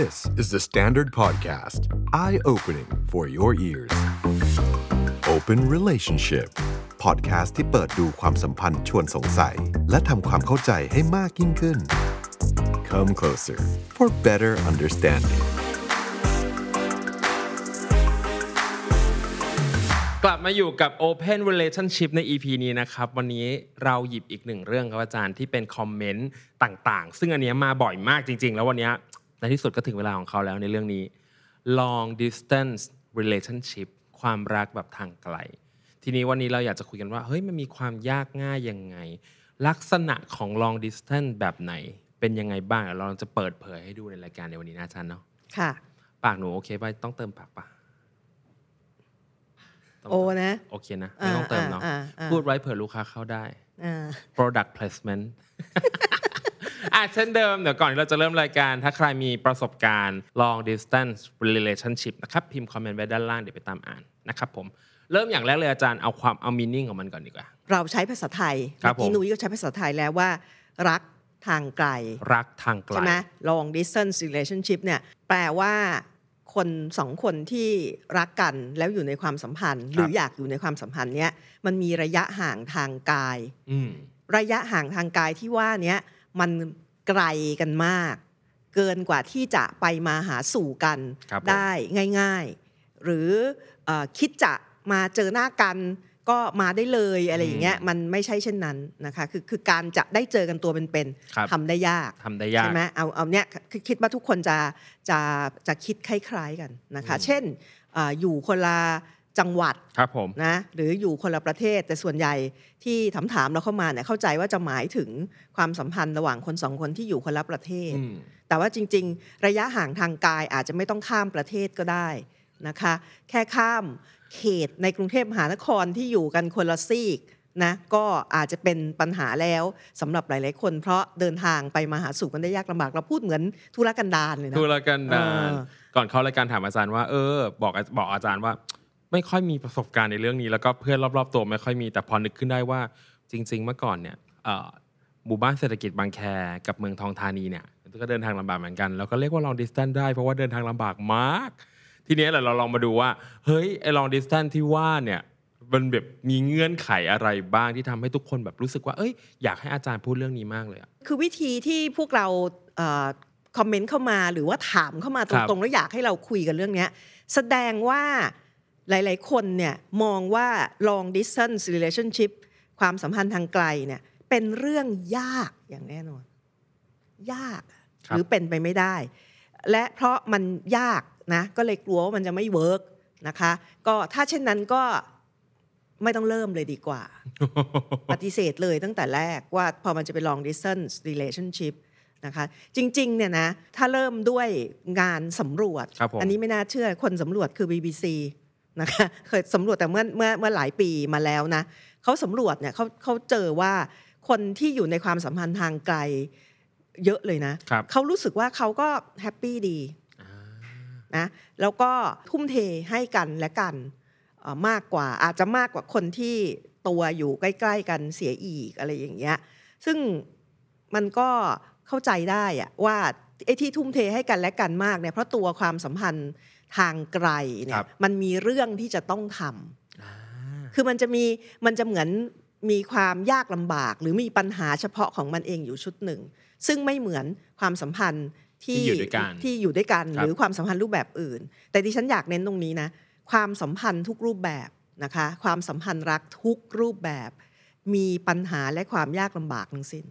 This is the Standard Podcast. Eye opening for your ears. Open Relationship. Podcast ที่เปิดดูความสัมพันธ์ชวนสงสัย และทำความเข้าใจให้มากยิ่งขึ้น Come closer for better understanding. กลับมาอยู่กับ Open Relationship ใน EP นี้นะครับ วันนี้เราหยิบอีกหนึ่งเรื่องครับอาจารย์ที่เป็นคอมเมนต์ต่างๆ ซึ่งอันเนี้ยมาบ่อยมากจริง ๆ แล้ววันเนี้ย ในที่สุดก็ถึงเวลาของเขาแล้วในเรื่องนี้ long distance relationship ความรักแบบทางไกล ทีนี้วันนี้เราอยากจะคุยกันว่า เฮ้ย มันมีความยากง่ายยังไง ลักษณะของ long distance แบบไหน เป็นยังไงบ้างเดี๋ยวเราจะเปิดเผยให้ดูในรายการในวันนี้นะอาจารย์เนาะ ค่ะ ปากหนูโอเคป่ะต้องเติมปากปะต้งโอเติมนะ โอเคนะ ไม่ต้องเติมเนาะอ่าอ่าอ่าพูดไว้เผื่อลูกค้าเข้าได้อ่า product placement อะเช่นเดิมเดี๋ยวก่อนที่เราจะเริ่มรายการ ถ้าใครมีประสบการณ์ long distance relationship นะครับพิมพ์คอมเมนต์ไว้ด้านล่างเดี๋ยวไปตามอ่านนะครับผมเริ่มอย่างแรกเลยอาจารย์เอาความเอา meaning ของมันก่อนดีกว่า เราใช้ภาษาไทยครับเมื่อกี้ผมนุ้ยก็ใช้ภาษาไทยแล้วว่า รักทางไกล รักทางไกลใช่ไหม long distance relationship เนี่ยแปลว่าคนสองคนที่รักกันแล้วอยู่ในความสัมพันธ์ หรืออยากอยู่ในความสัมพันธ์เนี้ยมันมีระยะห่างทางกายอืมระยะห่างทางกายที่ว่าเนี้ย มันไกลกันมาก เกินกว่าที่จะไปมาหาสู่กันครับผมได้ง่าย ๆ หรือเออคิดจะมาเจอหน้ากันก็มาได้เลยอะไรอย่างเงี้ยมันไม่ใช่เช่นนั้นนะคะคือคือการจะได้เจอกันตัวเป็นครับๆทำได้ยากทำได้ยากใช่ไหมเอาเอาเนี้ยคือคิดว่าทุกคนจะจะจะคิดคล้ายๆกันนะคะ เช่นเอออยู่คนละ จังหวัดครับผมนะหรืออยู่คนละประเทศแต่ส่วนใหญ่ที่ถามถามๆเราเข้ามาเนี่ยเข้าใจว่าจะหมายถึงความสัมพันธ์ระหว่างคนสองคนที่อยู่คนละประเทศอืมแต่ว่าจริง ๆ ระยะห่างทางกายอาจจะไม่ต้องข้ามประเทศก็ได้นะคะ แค่ข้ามเขตในกรุงเทพมหานครที่อยู่กันคนละซีกนะก็อาจจะเป็นปัญหาแล้วสำหรับหลาย ๆ คนเพราะเดินทางไปมาหาสู่กันได้ยากลำบากเราพูดเหมือนธุรกันดารเลยนะธุรกันดารเออก่อนเข้ารายการถามอาจารย์ว่าเออบอกบอกอาจารย์ว่า ไม่ค่อยมีประสบการณ์ในเรื่องนี้ แล้วก็เพื่อนรอบๆตัวไม่ค่อยมีแต่พอนึกขึ้นได้ว่าจริง ๆ เมื่อก่อนเนี่ยเอ่อหมู่บ้านเศรษฐกิจบางแคกับเมืองทองธานีเนี่ยก็เดินทางลำบากเหมือนกันแล้วก็เรียกว่า long distance ได้เพราะว่าเดินทางลำบากมาก ทีนี้แหละเราลองมาดูว่า เฮ้ยไอ้ long distance ที่ว่าเนี่ยมันแบบมีเงื่อนไขอะไรบ้างที่ทำให้ทุกคนแบบรู้สึกว่าเอ้ยอยากให้อาจารย์พูดเรื่องนี้มากเลยอะคือวิธีที่พวกเราเอ่อคอมเมนต์เข้ามาหรือว่าถามเข้ามาตครับรงๆแล้วอยากให้เราคุยกันเรื่องเนี้ยแสดงว่า หลาย ๆ คนเนี่ยมองว่า long distance relationship ความสัมพันธ์ทางไกลเนี่ยเป็นเรื่องยากอย่างแน่นอน ยากอะครับหรือเป็นไปไม่ได้ และเพราะมันยากนะก็เลยกลัวว่ามันจะไม่เวิร์กนะคะก็ถ้าเช่นนั้นก็ไม่ต้องเริ่มเลยดีกว่า ปฏิเสธเลยตั้งแต่แรกว่าพอมันจะเป็น long distance relationship นะคะจริงๆเนี่ยนะถ้าเริ่มด้วยงานสำรวจครับผมอันนี้ไม่น่าเชื่อคนสำรวจคือ BBC นะคะเคยสำรวจแต่เมื่อเมื่อเมื่อหลายปีมาแล้วนะเขาสำรวจเนี่ยเขาเขาเจอว่าคนที่อยู่ในความสัมพันธ์ทางไกลเยอะเลยนะครับเขารู้สึกว่าเขาก็แฮปปี้ดีนะแล้วก็ทุ่มเทให้กันและกันเอ่อมากกว่าอาจจะมากกว่าคนที่ตัวอยู่ใกล้ๆกันเสียอีกอะไรอย่างเงี้ยซึ่งมันก็เข้าใจได้อะว่าไอ้ที่ทุ่มเทให้กันและกันมากเนี่ยเพราะตัวความสัมพันธ์ ทางไกลเนี่ครัยบมันมีเรื่องที่จะต้องทำคือมันจะมีมันจะเหมือนมีความยากลำบาก หรือมีปัญหาเฉพาะของมันเองอยู่ชุดหนึ่ง ซึ่งไม่เหมือนความสัมพันธ์ที่ที่อยู่ด้วยกันที่อยู่ด้วยกันครับหรือความสัมพันธ์รูปแบบอื่น แต่ดิฉันอยากเน้นตรงนี้นะความสัมพันธ์ทุกรูปแบบนะคะ ความสัมพันธ์รักทุกรูปแบบ มีปัญหาและความยากลำบากทั้งสิ้น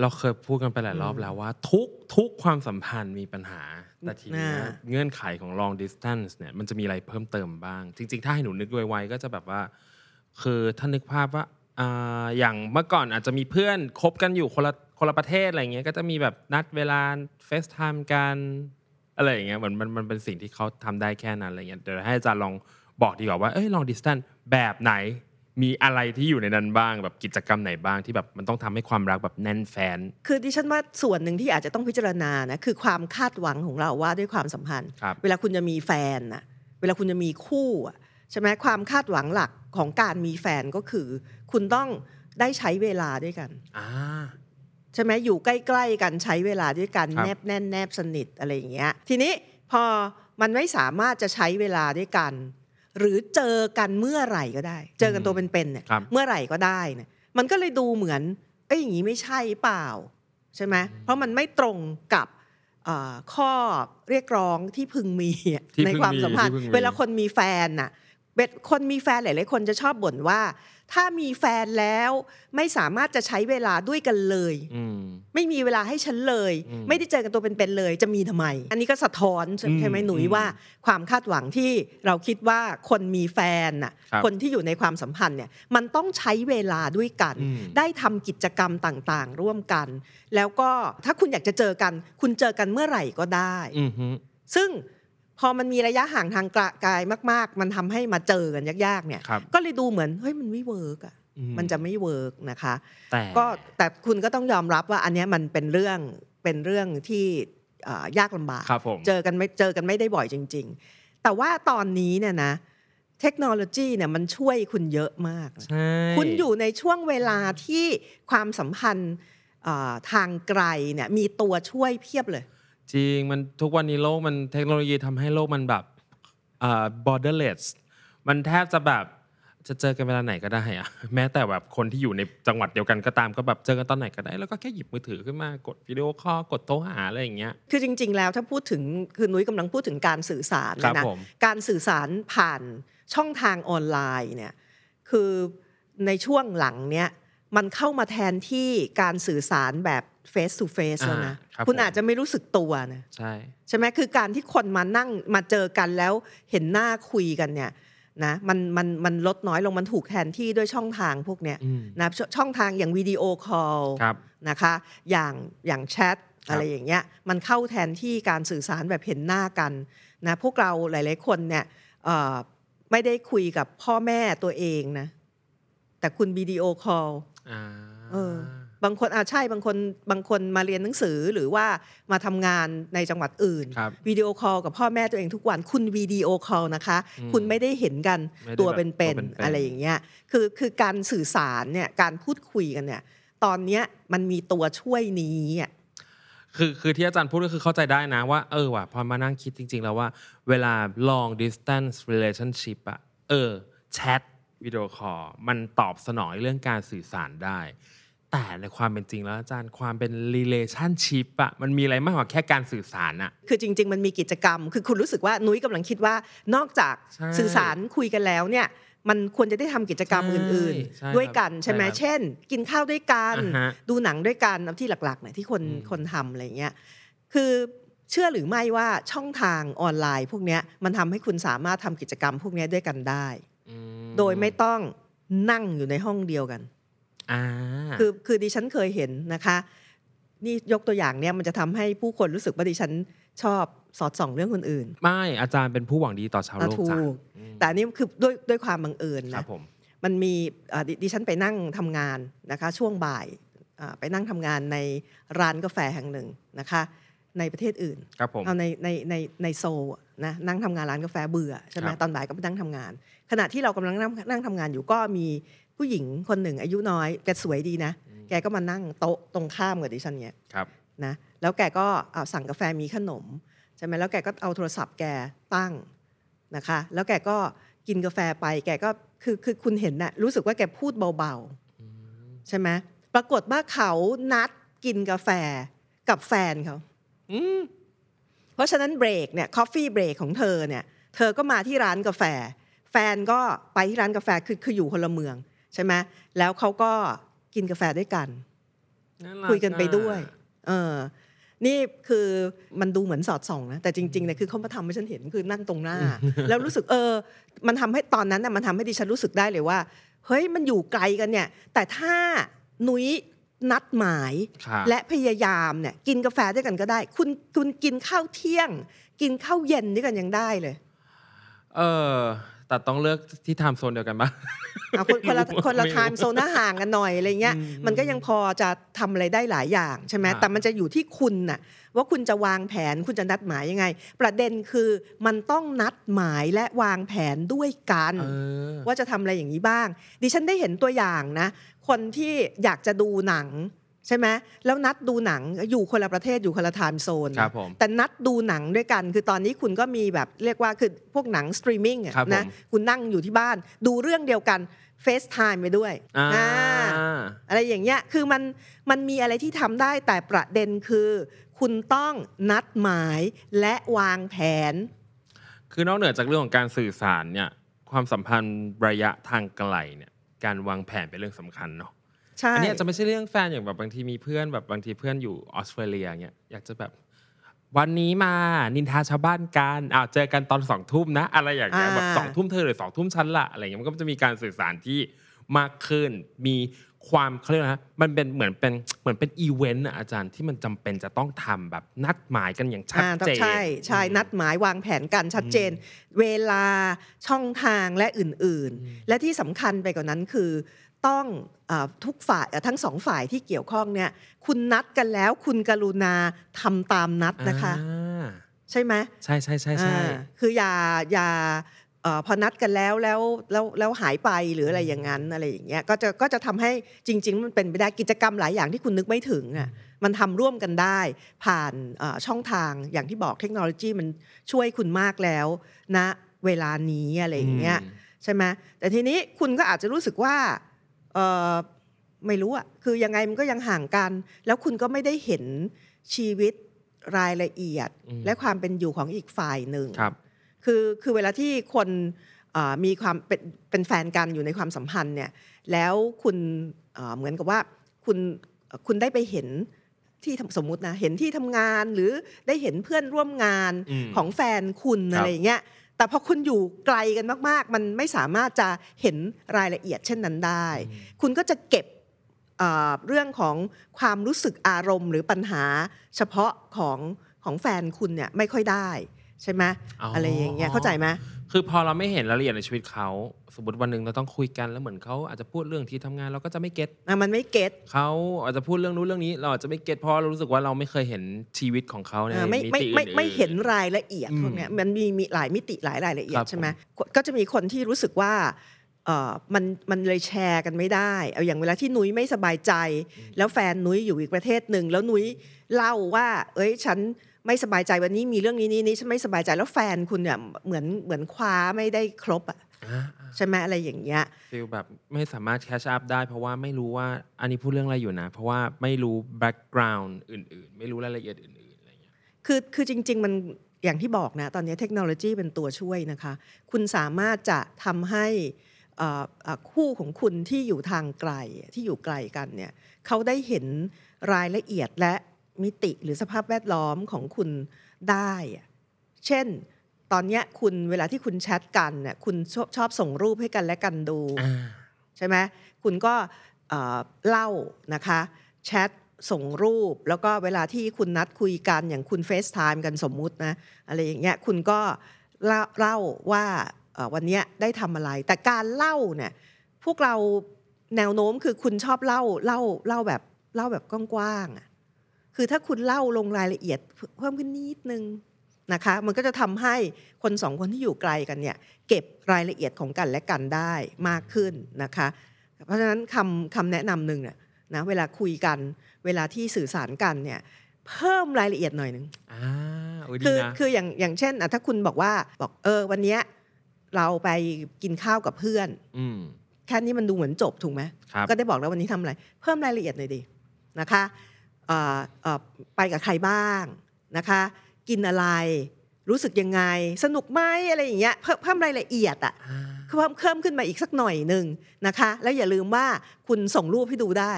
เราเคยพูดกันไปหลายรอบแล้วว่า ทุกทุกความสัมพันธ์มีปัญหา แต่ทีเนี้ยอ่าเงื่อนไขของ long distance เนี่ยมันจะมีอะไรเพิ่มเติมบ้าง จริง ๆ ถ้าให้หนูนึกไวๆก็จะแบบว่า คือถ้านึกภาพว่าอ่าอย่างเมื่อก่อนอาจจะมีเพื่อนคบกันอยู่คนละคนละประเทศอะไรเงี้ยก็จะมีแบบนัดเวลา FaceTime กันอะไรอย่างเงี้ยเหมือนมันมันเป็นสิ่งที่เขาทำได้แค่นั้นอะไรเงี้ยเดี๋ยวให้อาจารย์ลองบอกดีกว่าว่าเอ้ย long distance แบบไหน มีอะไรที่อยู่ในนั้นบ้างแบบกิจกรรมไหนบ้างที่แบบมันต้องทำให้ความรักแบบแน่นแฟ้น คือดิฉันว่าส่วนหนึ่งที่อาจจะต้องพิจารณานะคือความคาดหวังของเราว่าด้วยความสัมพันธ์ครับเวลาคุณจะมีแฟนนะเวลาคุณจะมีคู่อะใช่ไหมความคาดหวังหลักของการมีแฟนก็คือ คุณต้องได้ใช้เวลาด้วยกันอ่าใช่ไหมอยู่ใกล้ ๆ กันใช้เวลาด้วยกันครับแนบแน่นแนบสนิทอะไรอย่างเงี้ยทีนี้พอมันไม่สามารถจะใช้เวลาด้วยกัน หรือเจอกันเมื่อไหร่ก็ได้ เจอกันตัวเป็นๆเนี่ยครับเมื่อไหร่ก็ได้เนี่ยมันก็เลยดูเหมือนเอ้ยอย่างนี้ไม่ใช่เปล่าใช่ไหมเพราะมันไม่ตรงกับเอ่อข้อเรียกร้องที่พึงมีอะที่ในพึงความมีสัมพันธ์ที่พึงมีเวลาคนมีแฟนน่ะเบ็ดคนมีแฟนหลายๆคนจะชอบบ่นว่า ถ้ามีแฟนแล้วไม่สามารถจะใช้เวลาด้วยกันเลยอืมไม่มีเวลาให้ฉันเลยอืมไม่ได้เจอกันตัวเป็นๆเลย จะมีทำไม อันนี้ก็สะท้อนใช่อืมใช่ไหมหนุ่ยอืมว่า ความคาดหวังที่เราคิดว่าคนมีแฟนน่ะครับคนที่อยู่ในความสัมพันธ์เนี่ยมันต้องใช้เวลาด้วยกันอืมได้ทำกิจกรรมต่างๆ ร่วมกัน แล้วก็ถ้าคุณอยากจะเจอกัน คุณเจอกันเมื่อไหร่ก็ได้อืมฮึซึ่ง พอมันมีระยะห่างทางกายมาก ๆ มันทำให้มาเจอกันยากๆเนี่ยครับก็เลยดูเหมือนเฮ้ยมันไม่ work อะอืมันจะไม่ work นะคะแต่ก็แต่คุณก็ต้องยอมรับว่าอันเนี้ยมันเป็นเรื่องเป็นเรื่องที่เอ่อยากลำบากครับผมเจอกันไม่เจอกันไม่ได้บ่อยจริง ๆ แต่ว่าตอนนี้เนี่ยนะเทคโนโลยีเนี่ยมันช่วยคุณเยอะมากใช่คุณอยู่ในช่วงเวลาที่ความสัมพันธ์เอ่อทางไกลเนี่ยมีตัวช่วยเพียบเลย จริงมันทุกวันนี้โลกมันเทคโนโลยีทำให้โลกมันแบบเอ่อ borderless มันแทบจะแบบจะเจอกันเวลาไหนก็ได้อะแม้แต่แบบคนที่อยู่ในจังหวัดเดียวกันก็ตามก็แบบเจอกันตอนไหนก็ได้ แล้วก็แค่หยิบมือถือขึ้นมากดวิดีโอคอลกดโทรหาอะไรอย่างเงี้ย คือจริง ๆ แล้วถ้าพูดถึงคือนุ้ยกำลังพูดถึงการสื่อสารครับนะผมการสื่อสารผ่านช่องทางออนไลน์เนี่ยคือในช่วงหลังเนี่ย มันเข้ามาแทนที่การสื่อสารแบบ face to face แล้วนะอ่าครับคุณผมอาจจะไม่รู้สึกตัวนะใช่ใช่ไหมคือการที่คนมานั่งมาเจอกันแล้วเห็นหน้าคุยกันเนี่ยนะมันมันมันลดน้อยลงมันถูกแทนที่ด้วยช่องทางพวกเนี้ยอืมนะชช่องทางอย่างวิดีโอคอลครับนะคะอย่างอย่างแชทครับอะไรอย่างเงี้ยมันเข้าแทนที่การสื่อสารแบบเห็นหน้ากันนะพวกเราหลาย ๆ คนเนี่ยเอ่อไม่ได้คุยกับพ่อแม่ตัวเองนะ แต่คุณ video call อ่าเออบางคนอ่าใช่บางคนบางคนมาเรียนหนังสือหรือว่ามาทำงานในจังหวัดอื่นครับ video call กับพ่อแม่ตัวเองทุกวันคุณ video call นะคะอืมคุณไม่ได้เห็นกันไม่ได้ตัวแบบเป็นตัวเป็นๆๆอะไรอย่างเงี้ยคือคือการสื่อสารเนี่ยการพูดคุยกันเนี่ย ตอนเนี้ยมันมีตัวช่วยนี้อะคือคือที่อาจารย์พูดก็คือเข้าใจได้นะว่าเออว่ะพอมานั่งคิดจริง ๆ แล้วว่าเวลา long distance relationship อะเออแชท วิดีโอคอลมันตอบสนองเรื่องการสื่อสารได้ แต่ในความเป็นจริงแล้วอาจารย์ความเป็น relationship อะมันมีอะไรมากกว่าแค่การสื่อสารอะคือจริง ๆ มันมีกิจกรรม คือคุณรู้สึกว่านุ้ยกำลังคิดว่านอกจากใช่สื่อสารคุยกันแล้วเนี่ยมันควรจะได้ทำกิจกรรมใช่อื่นใช่ๆด้วยกันครับใช่ไหมใช่ครับเช่น กินข้าวด้วยกันอ่าฮะดูหนังด้วยกันเอาที่หลักๆเนี่ยที่คนอืมคนทำอะไรเงี้ยคือเชื่อหรือไม่ว่าช่องทางออนไลน์ พวกเนี้ยมันทำให้คุณสามารถทำกิจกรรมพวกเนี้ยด้วยกันได้อืม โดยไม่ต้องนั่งอยู่ในห้องเดียวกันอ่าคือคือดิฉันเคยเห็นนะคะ นี่ยกตัวอย่างเนี่ยมันจะทำให้ผู้คนรู้สึกว่าดิฉันชอบสอดส่องเรื่องคนอื่น ไม่อาจารย์เป็นผู้หวังดีต่อชาวโลกถูจ้ะกแต่อันนี่คือด้วยด้วยความบังเอิญครันะบผมมันมีเอ่อดดิฉันไปนั่งทำงานนะคะ ช่วงบ่ายอ่าไปนั่งทำงานในร้านกาแฟแห่งหนึ่งนะคะ ในประเทศอื่นครับผมเอาในในในในโซลอะนะนั่งทำงานร้านกาแฟเบื่อใช่ไหมครับตอนบ่ายก็ไปนั่งทำงาน ขณะที่เรากำลังนั่งนั่งทำงานอยู่ก็มีผู้หญิงคนหนึ่ง อายุน้อยแกสวยดีนะ แกก็มานั่งโต๊ะตรงข้ามกับดิฉันเนี่ยครับนะแล้วแกก็เอาสั่งกาแฟมีขนมใช่ไหมแล้วแกก็เอาโทรศัพท์แกตั้งนะคะ แล้วแกก็กินกาแฟไป แกก็คือคือคุณเห็นน่ะรู้สึกว่าแกพูดเบาๆใช่ไหมปรากฏว่าเขานัดกินกาแฟกับแฟนเขาอืม เพราะฉะนั้นเบรกเนี่ย coffee break ของเธอเนี่ย เธอก็มาที่ร้านกาแฟ แฟนก็ไปที่ร้านกาแฟคือคืออยู่คนละเมืองใช่ไหมแล้วเขาก็กินกาแฟด้วยกันน่ารัคุยกันไปด้วยอะเออ นี่คือมันดูเหมือนสอดส่องนะแต่จริงๆเนี่ยคือเขามาทำให้ฉันเห็นคือนั่งตรงหน้า แล้วรู้สึกเออ มันทำให้ตอนนั้นน่ะมันทำให้ดิฉันรู้สึกได้เลยว่าเฮ้ยมันอยู่ไกลกันเนี่ย แต่ถ้านุ้ย นัดหมายครับและพยายามเนี่ยกินกาแฟด้วยกันก็ได้ คุณคุณกินข้าวเที่ยง กินข้าวเย็นด้วยกันยังได้เลย เออ แต่ต้องเลือกที่ time zone เดียวกันปะเอาคนคนละไม่รู้คนละไม่รู้ time zone ห่างกันหน่อยอะไรเงี้ยอืมมันก็ยังพอจะทำอะไรได้หลายอย่างใช่ไหมครับแต่มันจะอยู่ที่คุณน่ะว่าคุณจะวางแผนคุณจะนัดหมายยังไง ประเด็นคือมันต้องนัดหมายและวางแผนด้วยกันเออว่าจะทำอะไรอย่างนี้บ้าง ดิฉันได้เห็นตัวอย่างนะ คนที่อยากจะดูหนัง ใช่ไหมแล้วนัดดูหนังอยู่คนละประเทศอยู่คนละ time zone ครับผมแต่นัดดูหนังด้วยกัน คือตอนนี้คุณก็มีแบบเรียกว่าคือพวกหนังสตรีมมิ่งอะครับผมนะคุณนั่งอยู่ที่บ้าน ดูเรื่องเดียวกันเฟซไทม์ไปด้วยอ่าอ่าอะไรอย่างเงี้ยคือมันมันมีอะไรที่ทำได้แต่ประเด็นคือ คุณต้องนัดหมายและวางแผน คือนอกเหนือจากเรื่องของการสื่อสารเนี่ยความสัมพันธ์ระยะทางไกลเนี่ยการวางแผนเป็นเรื่องสำคัญเนาะใช่ อันนี้อาจจะไม่ใช่เรื่องแฟนอย่างแบบบางทีมีเพื่อนแบบบางทีเพื่อนอยู่ออสเตรเลียเนี่ยอยากจะแบบวันนี้มานินทาชาวบ้านกันอ้าวเจอกันตอนสองทุ่มนะ อะไรอย่างเงี้ยอ่าแบบสองทุ่มเธอหรือสองทุ่มฉันละอะไรเงี้ยมันก็จะมีการสื่อสารที่มากขึ้น มีความเขาเรียกว่านะมันเป็นเหมือนเป็นเหมือนเป็นอีเวนต์อะอาจารย์ที่มันจำเป็นจะต้องทำแบบนัดหมายกันอย่างชัดอ่าเจน ใช่ใช่นัดหมายวางแผนกันชัดเจน เวลาช่องทางและอื่นๆ และที่สำคัญไปกว่านั้นคือ ต้องอาทุกฝ่ายอะทั้งสองฝ่ายที่เกี่ยวข้องเนี่ย คุณนัดกันแล้ว คุณกรุณาทำตามนัดนะคะอ่าใช่ไหมใช่ใช่ใช่ใช่อ่าคืออย่าอย่าเอ่อพอนัดกันแล้วแล้วแล้วแล้วหายไปหรืออะไรอย่างนั้นอะไรอย่างเงี้ยก็จะก็จะทำให้จริง ๆ มันเป็นไปได้กิจกรรมหลายอย่างที่คุณนึกไม่ถึงอะมันทำร่วมกันได้ผ่านเอ่อช่องทางอย่างที่บอกเทคโนโลยีมันช่วยคุณมากแล้วณนะเวลานี้อะไรอย่างเงี้ยอืมใช่ไหมแต่ทีนี้คุณก็อาจจะรู้สึกว่าเออ ไม่รู้อะคือยังไงมันก็ยังห่างกัน แล้วคุณก็ไม่ได้เห็นชีวิตรายละเอียดอืมและความเป็นอยู่ของอีกฝ่ายหนึ่งครับ คือคือเวลาที่คนเอ่อมีความเป็นเป็นแฟนกันอยู่ในความสัมพันธ์เนี่ย แล้วคุณเอ่อเหมือนกับว่าคุณเอ่อคุณได้ไปเห็นที่ทำสมมุตินะเห็นที่ทำงานหรือได้เห็นเพื่อนร่วมงานอืมของแฟนคุณครับอะไรอย่างเงี้ย แต่พอคุณอยู่ไกลกันมาก ๆ มันไม่สามารถจะเห็นรายละเอียดเช่นนั้นได้ คุณก็จะเก็บเอ่อเรื่องของความรู้สึกอารมณ์ หรือปัญหาเฉพาะของของแฟนคุณเนี่ยไม่ค่อยได้ใช่ไหมอ๋อออะไรอย่างเงี้ยเข้าใจไหม คือพอเราไม่เห็นรายละเอียดในชีวิตเขาสมมติวันหนึ่งเราต้องคุยกันแล้วเหมือนเขาอาจจะพูดเรื่องที่ทำงานเราก็จะไม่เก็ตอะมันไม่เก็ตเขาอาจจะพูดเรื่องนู้นเรื่องนี้ เราอาจจะไม่เก็ตเพราะเรารู้สึกว่าเราไม่เคยเห็นชีวิตของเขาในอะไม่มิไม่ติไม่อื่นๆไม่เห็นรายละเอียดอืมพวกเนี้ยมันมีมีหลายมิติหลายรายละเอียคดรับใช่ไหมก็จะมีคนที่รู้สึกว่าเออมันมันเลยแชร์กันไม่ได้ เอาอย่างเวลาที่นุ้ยไม่สบายใจ แล้วแฟนนุ้ยอยู่อีกประเทศหนึ่งแล้วนุ้ยเล่าว่า เอ้ยฉัน ไม่สบายใจวันนี้มีเรื่องนี้นี้นี้ฉันไม่สบายใจแล้วแฟนคุณเนี่ยเหมือนเหมือนคว้าไม่ได้ครบอะอ่าใช่ไหมอะไรอย่างเงี้ยฟีลแบบไม่สามารถ catch up ได้ เพราะว่าไม่รู้ว่าอันนี้พูดเรื่องอะไรอยู่นะ เพราะว่าไม่รู้ background อื่น ๆ ไม่รู้รายละเอียดอื่นๆอะไรอย่่างเงี้ยคือคือจริง ๆ มันอย่างที่บอกนะ ตอนนี้เทคโนโลยีเป็นตัวช่วยนะคะ คุณสามารถจะทำให้เอ่อเอ่อคู่ของคุณที่อยู่ทางไกลที่อยู่ไกลกันเนี่ยเขาได้เห็นรายละเอียดและ มิติหรือสภาพแวดล้อมของคุณได้อะเช่น ตอนเนี้ยคุณเวลาที่คุณแชทกันเนี่ยคุณชอบชอบส่งรูปให้กันและกันดูอ่าใช่ไหมคุณก็เอ่อเล่านะคะแชทส่งรูปแล้วก็เวลาที่คุณนัดคุยกันอย่างคุณเฟซไทม์กันสมมุตินะอะไรอย่างเงี้ยคุณก็เล่าเล่าว่าเอ่อวันเนี้ยได้ทำอะไร แต่การเล่าเนี่ยพวกเราแนวโน้มคือคุณชอบเล่าเล่าเล่าแบบเล่าแบบกว้างๆอะ คือถ้าคุณเล่าลงรายละเอียดเพิ่มขึ้นนิดนึงนะคะ มันก็จะทำให้คนสองคนที่อยู่ไกลกันเนี่ยเก็บรายละเอียดของกันและกันได้มากขึ้นนะคะ เพราะฉะนั้นคำคำแนะนำหนึ่งเนี่ยนะเวลาคุยกันเวลาที่สื่อสารกันเนี่ยเพิ่มรายละเอียดหน่อยหนึ่งอ่าโอ้ยดีคือนะคืออย่างอย่างเช่นอะถ้าคุณบอกว่าบอกเออวันเนี้ยเราไปกินข้าวกับเพื่อนอืมแค่นี้มันดูเหมือนจบถูกไหมครับก็ได้บอกแล้ววันนี้ทำอะไร เพิ่มรายละเอียดหน่อยดินะคะเอ่อเอ่อ ไปกับใครบ้างนะคะ กินอะไร รู้สึกยังไง สนุกไหมอะไรอย่างเงี้ยเพิ่มเพิ่มรายละเอียดอะอ่าเพิ่มเพิ่มขึ้นมาอีกสักหน่อยหนึ่งนะคะ แล้วอย่าลืมว่าคุณส่งรูปให้ดูได้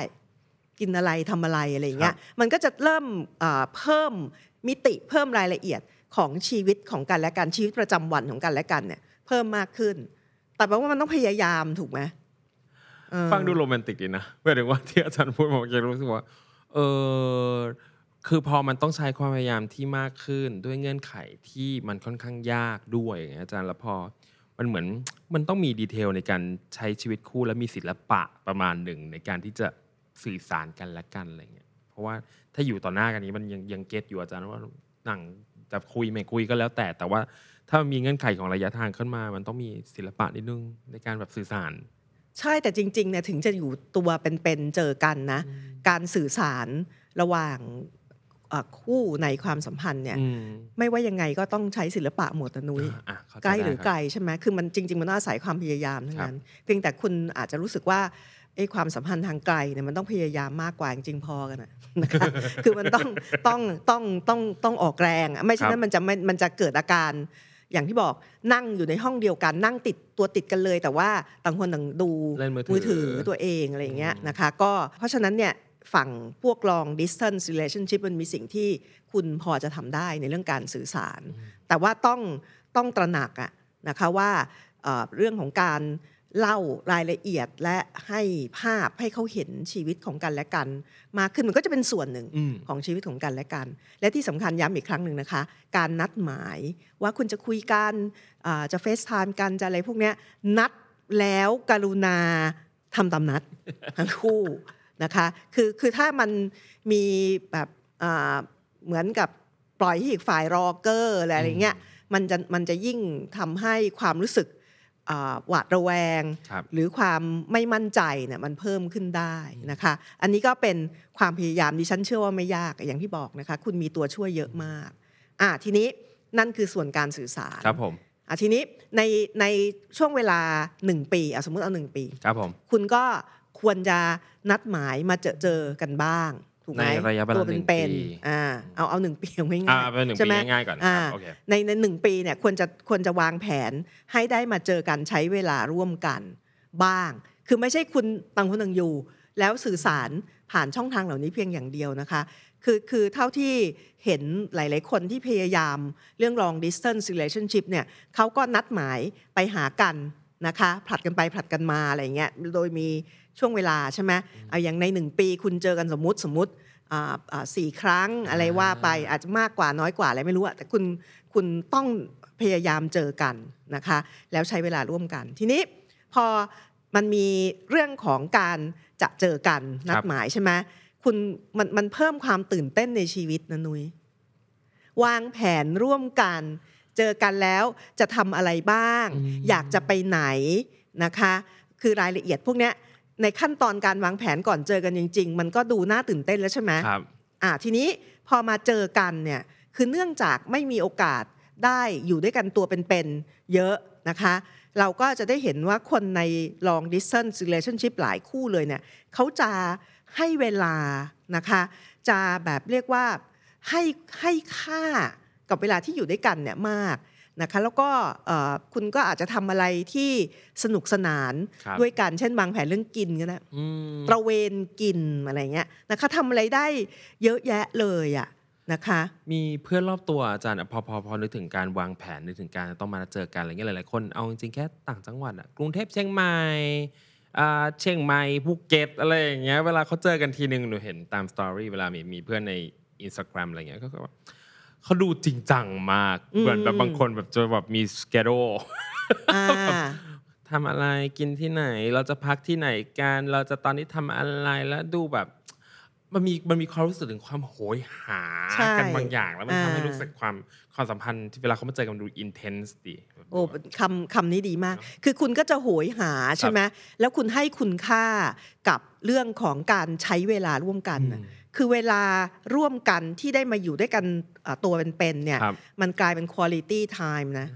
กินอะไรทำอะไรอะไรอย่างเงี้ยมันก็จะเริ่มเอ่อเพิ่มมิติเพิ่มรายละเอียดของชีวิตของกันและกันชีวิตประจำวันของกันและกันเนี่ยเพิ่มมากขึ้น แต่แปลว่ามันต้องพยายามถูกไหมเออฟังดูโรแมนติกดีนะหมายถึงว่าที่อาจารย์พูดผมยังรู้สึกว่า เออคือพอมันต้องใช้ความพยายามที่มากขึ้นด้วยเงื่อนไขที่มันค่อนข้างยากด้วยอย่างเงี้ยอาจารย์แล้วพอมันเหมือนมันต้องมีดีเทลในการใช้ชีวิตคู่และมีศิลปะประมาณหนึ่งในการที่จะสื่อสารกันและกันอะไรเงี้ยเพราะว่าถ้าอยู่ต่อหน้ากันนี้มันยังยังเก็ตอยู่อาจารย์ว่าหนังจะคุยไม่คุยก็แล้วแต่แต่ว่าถ้ามีเงื่อนไขของระยะทางขึ้นมา มันต้องมีศิลปะนิดนึงในการแบบสื่อสาร ใช่แต่จริงๆเนี่ยถึงจะอยู่ตัวเป็นๆเจอกันนะ การสื่อสารระหว่างเอ่อคู่ในความสัมพันธ์เนี่ยอืมไม่ว่ายังไงก็ต้องใช้ศิลปะหมวดนุ้ยอะเข้าใจใกล้หรือด้คบไกลใช่ไหมคือมันจริง ๆ มันต้องอาศัยความพยายามทั้งนั้น เพียงแต่คุณอาจจะรู้สึกว่าไอ้ความสัมพันธ์ทางไกลเนี่ยมันต้องพยายามมากกว่าจริงๆพอกันนะนะคะคือมันต้องต้องต้องต้องต้องออกแรงอะไม่เช่นนั้นมันจะไม่มันจะเกิดอาการ อย่างที่บอกนั่งอยู่ในห้องเดียวกันนั่งติดตัวติดกันเลย แต่ว่าต่างคนต่างดูเล่นมือถือถือตัวเองอะไรอย่างเงี้ยนะคะก็เพราะฉะนั้นเนี่ยฝั่งพวก long distance relationship มันมีสิ่งที่คุณพอจะทำได้ในเรื่องการสื่อสาร แต่ว่าต้องต้องตระหนักอะนะคะว่าเอ่อเรื่องของการ เล่ารายละเอียดและให้ภาพให้เขาเห็นชีวิตของกันและกัน มากขึ้นมันก็จะเป็นส่วนหนึ่งอืมของชีวิตของกันและกัน และที่สำคัญย้ำอีกครั้งหนึ่งนะคะ การนัดหมายว่าคุณจะคุยกันอ่าจะ FaceTime กันจะอะไรพวกเนี้ยนัดแล้วกรุณาทำตามนัดทั้งคู่นะคะคือคือถ้ามันมีแบบอ่าเหมือนกับปล่อยให้อีกฝ่ายรอเก้ออะไรอย่างเงี้ยมันจะมันจะยิ่งทำให้ความรู้สึกอ่า หวาดระแวงครับหรือความไม่มั่นใจเนี่ยมันเพิ่มขึ้นได้นะคะ อันนี้ก็เป็นความพยายามดิฉันเชื่อว่าไม่ยากอย่างที่บอกนะคะ คุณมีตัวช่วยเยอะมากอะทีนี้นั่นคือส่วนการสื่อสารครับผมอะทีนี้ในในช่วงเวลา1ปีอะสมมติเอา1ปี ครับผม คุณก็ควรจะนัดหมายมาเจอเจอกันบ้าง ถูกไหมในระยะเวลาตัวหนึ่งเป็นปีๆอ่าเอาเอาหนึ่งปีเอาง่ายๆอ่าเป็นหนึ่งใช่ปีไหมง่ายๆก่อนอ่าครับโอเคในในหนึ่งปีเนี่ยควรจะควรจะวางแผนให้ได้มาเจอกันใช้เวลาร่วมกันบ้าง คือไม่ใช่คุณต่างคนต่างอยู่ แล้วสื่อสารผ่านช่องทางเหล่านี้เพียงอย่างเดียวนะคะ คือคือเท่าที่เห็นหลาย ๆ คนที่พยายามเรื่อง long distance relationship เนี่ยเขาก็นัดหมายไปหากันนะคะผลัดกันไปผลัดกันมาอะไรเงี้ยโดยมี ช่วงเวลาใช่ไหมเอาอย่างในหนึ่งปี คุณเจอกันสมมติสมมติอ่าอ่าสี่ครั้งอะไรว่าไปอาจจะมากกว่าน้อยกว่าอะไรไม่รู้อะแต่คุณคุณต้องพยายามเจอกันนะคะ แล้วใช้เวลาร่วมกัน ทีนี้พอมันมีเรื่องของการจะเจอกันนัคดรับหมายใช่ไหมคุณมันมันเพิ่มความตื่นเต้นในชีวิตนะนุย้ยวางแผนร่วมกัน เจอกันแล้วจะทำอะไรบ้าง อยากจะไปไหนนะคะ คือรายละเอียดพวกเนี้ย ในขั้นตอนการวางแผนก่อนเจอกันจริง ๆ มันก็ดูน่าตื่นเต้นแล้วใช่ไหมครับอ่าทีนี้พอมาเจอกันเนี่ยคือเนื่องจากไม่มีโอกาสได้อยู่ด้วยกันตัวเป็นๆเยอะนะคะ เราก็จะได้เห็นว่าคนใน long distance relationship หลายคู่เลยเนี่ยเขาจะให้เวลานะคะ จะแบบเรียกว่าให้ให้ค่ากับเวลาที่อยู่ด้วยกันเนี่ยมาก นะคะแล้วก็เอ่อคุณก็อาจจะทำอะไรที่สนุกสนานครับด้วยกันเช่นวางแผนเรื่องกินก็ได้อืตระเวนกินอะไรเงี้ยนะคะทำอะไรได้เยอะแยะเลยอะนะคะมีเพื่อนรอบตัวอาจารย์อะพอพอพอนึกถึงการวางแผนนึกถึงการต้องมาเจอกันอะไรเงี้ยหลายๆคนเอาจริงๆแค่ต่างจังหวัดอะกรุงเทพเชียงใหม่อ่าเชียงใหม่ภูเก็ตอะไรอย่างเงี้ยเวลาเขาเจอกันทีนึงหนูเห็นตาม story เวลามีมีเพื่อนในอินสตาแกรมอะไรเงี้ยก็ก็แบบ เขาดูจริงจังมากอืมเหมือนแบบบางคนแบบจะแบบมี schedอ่าทำอะไรกินที่ไหน เราจะพักที่ไหนกันเราจะตอนนี้ทำอะไรแล้วดูแบบมันมีมันมีความรู้สึกถึงความโหยหาใช่กันบางอย่าง แล้วมันทำให้อ่ารู้สึกความความสัมพันธ์ที่เวลาเขามาเจอกันมันดูอินเทนส์ดีโอ้คำคำนี้ดีมาก คือคุณก็จะโหยหาใช่ไหมแล้วคุณให้คุณค่ากับเรื่องของการใช้เวลาร่วมกันน่ะ คือเวลาร่วมกันที่ได้มาอยู่ด้วยกันอ่าตัวเป็นๆเนี่ยครับมันกลายเป็น quality time นะ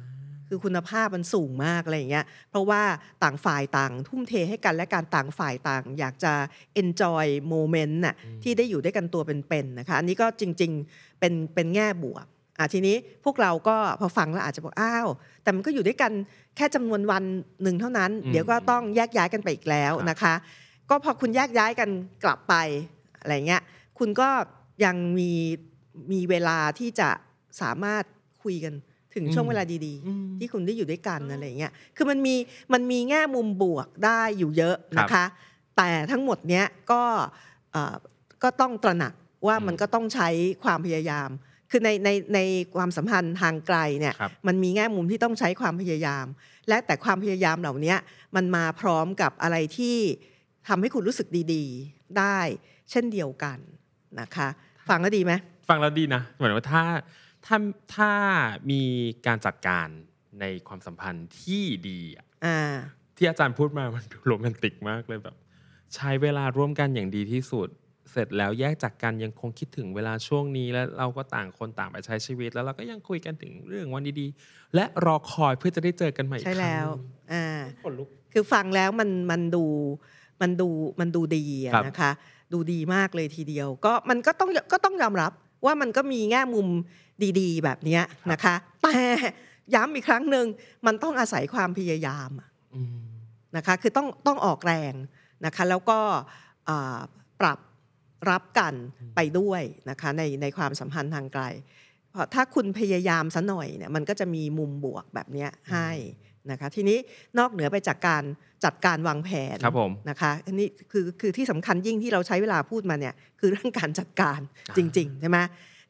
คือคุณภาพมันสูงมากอะไรอย่างเงี้ยเพราะว่าต่างฝ่ายต่างทุ่มเทให้กันและการต่างฝ่ายต่าง อยากจะ enjoy moment น่ะที่ได้อยู่ด้วยกันตัวเป็นๆนะคะอันนี้ก็จริงๆเป็นเป็นแง่บวกอะทีนี้พวกเราก็พอฟังแล้วอาจจะบอกอ้าว แต่มันก็อยู่ด้วยกันแค่จำนวนวันหนึ่งเท่านั้นอืมเดี๋ยวก็ต้องแยกย้ายกันไปอีกแล้วครับนะคะ ก็พอคุณแยกย้ายกันกลับไปอะไรเงี้ย คุณก็ยังมีมีเวลาที่จะสามารถคุยกันถึงช่วงเวลาดีๆอืมที่คุณได้อยู่ด้วยกันอะไรเงี้ย คือมันมีมันมีแง่มุมบวกได้อยู่เยอะนะคะ แต่ทั้งหมดเนี้ยก็เอ่อก็ต้องตระหนักว่าอืมมันก็ต้องใช้ความพยายาม คือในในในความสัมพันธ์ทางไกลเนี่ยครับมันมีแง่มุมที่ต้องใช้ความพยายาม และแต่ความพยายามเหล่านี้มันมาพร้อมกับอะไรที่ทำให้คุณรู้สึกดี ๆ ได้ เช่นเดียวกัน นะคะ ฟังแล้วดีไหมฟังแล้วดีนะ เหมือนว่าถ้าถ้าถ้ามีการจัดการในความสัมพันธ์ที่ดีอะอ่าที่อาจารย์พูดมามันดูโรแมนติกมากเลยแบบ ใช้เวลาร่วมกันอย่างดีที่สุด เสร็จแล้วแยกจากกันยังคงคิดถึงเวลาช่วงนี้ แล้วเราก็ต่างคนต่างไปใช้ชีวิต แล้วเราก็ยังคุยกันถึงเรื่องวันดีๆ และรอคอยเพื่อจะได้เจอกันใหม่อีกใช่แล้วครั้งหนึ่งอ่าขนลุกคือฟังแล้วมันมันดูมันดูมันดูดีอะครับนะคะ ดูดีมากเลยทีเดียว ก็มันก็ต้องก็ต้องยอมรับว่ามันก็มีแง่มุมดีๆ แบบเนี้ยนะคะ แต่ย้ำอีกครั้งหนึ่งมันต้องอาศัยความพยายามอะอืมนะคะคือต้องต้องออกแรงนะคะแล้วก็อ่าปรับรับกันไปด้วยนะคะในในความสัมพันธ์ทางไกล เพราะถ้าคุณพยายามซะหน่อยเนี่ยมันก็จะมีมุมบวกแบบเนี้ยให้ นะคะทีนี้นอกเหนือไปจากการจัดการวางแผนครับผมนะคะอันนี้คือคือที่สำคัญยิ่งที่เราใช้เวลาพูดมาเนี่ยคือเรื่องการจัดการจริงๆใช่ไหม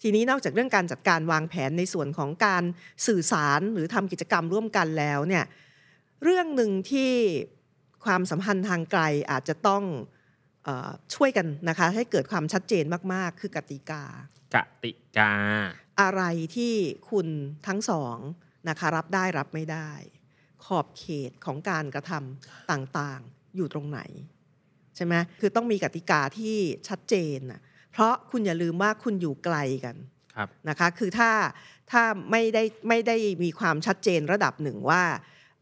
ทีนี้นอกจากเรื่องการจัดการวางแผนในส่วนของการสื่อสารหรือทำกิจกรรมร่วมกันแล้วเนี่ยเรื่องหนึ่งที่ความสัมพันธ์ทางไกลอาจจะต้องเออช่วยกันนะคะให้เกิดความชัดเจนมากๆ คือกติกา กติกา อะไรที่คุณทั้งสองนะคะรับได้รับไม่ได้ ขอบเขตของการกระทำต่างๆ อยู่ตรงไหน ใช่ไหมคือต้องมีกติกาที่ชัดเจนนะเพราะคุณอย่าลืมว่าคุณอยู่ไกลกันครับนะคะคือถ้าถ้าไม่ได้ไม่ได้มีความชัดเจนระดับหนึ่งว่า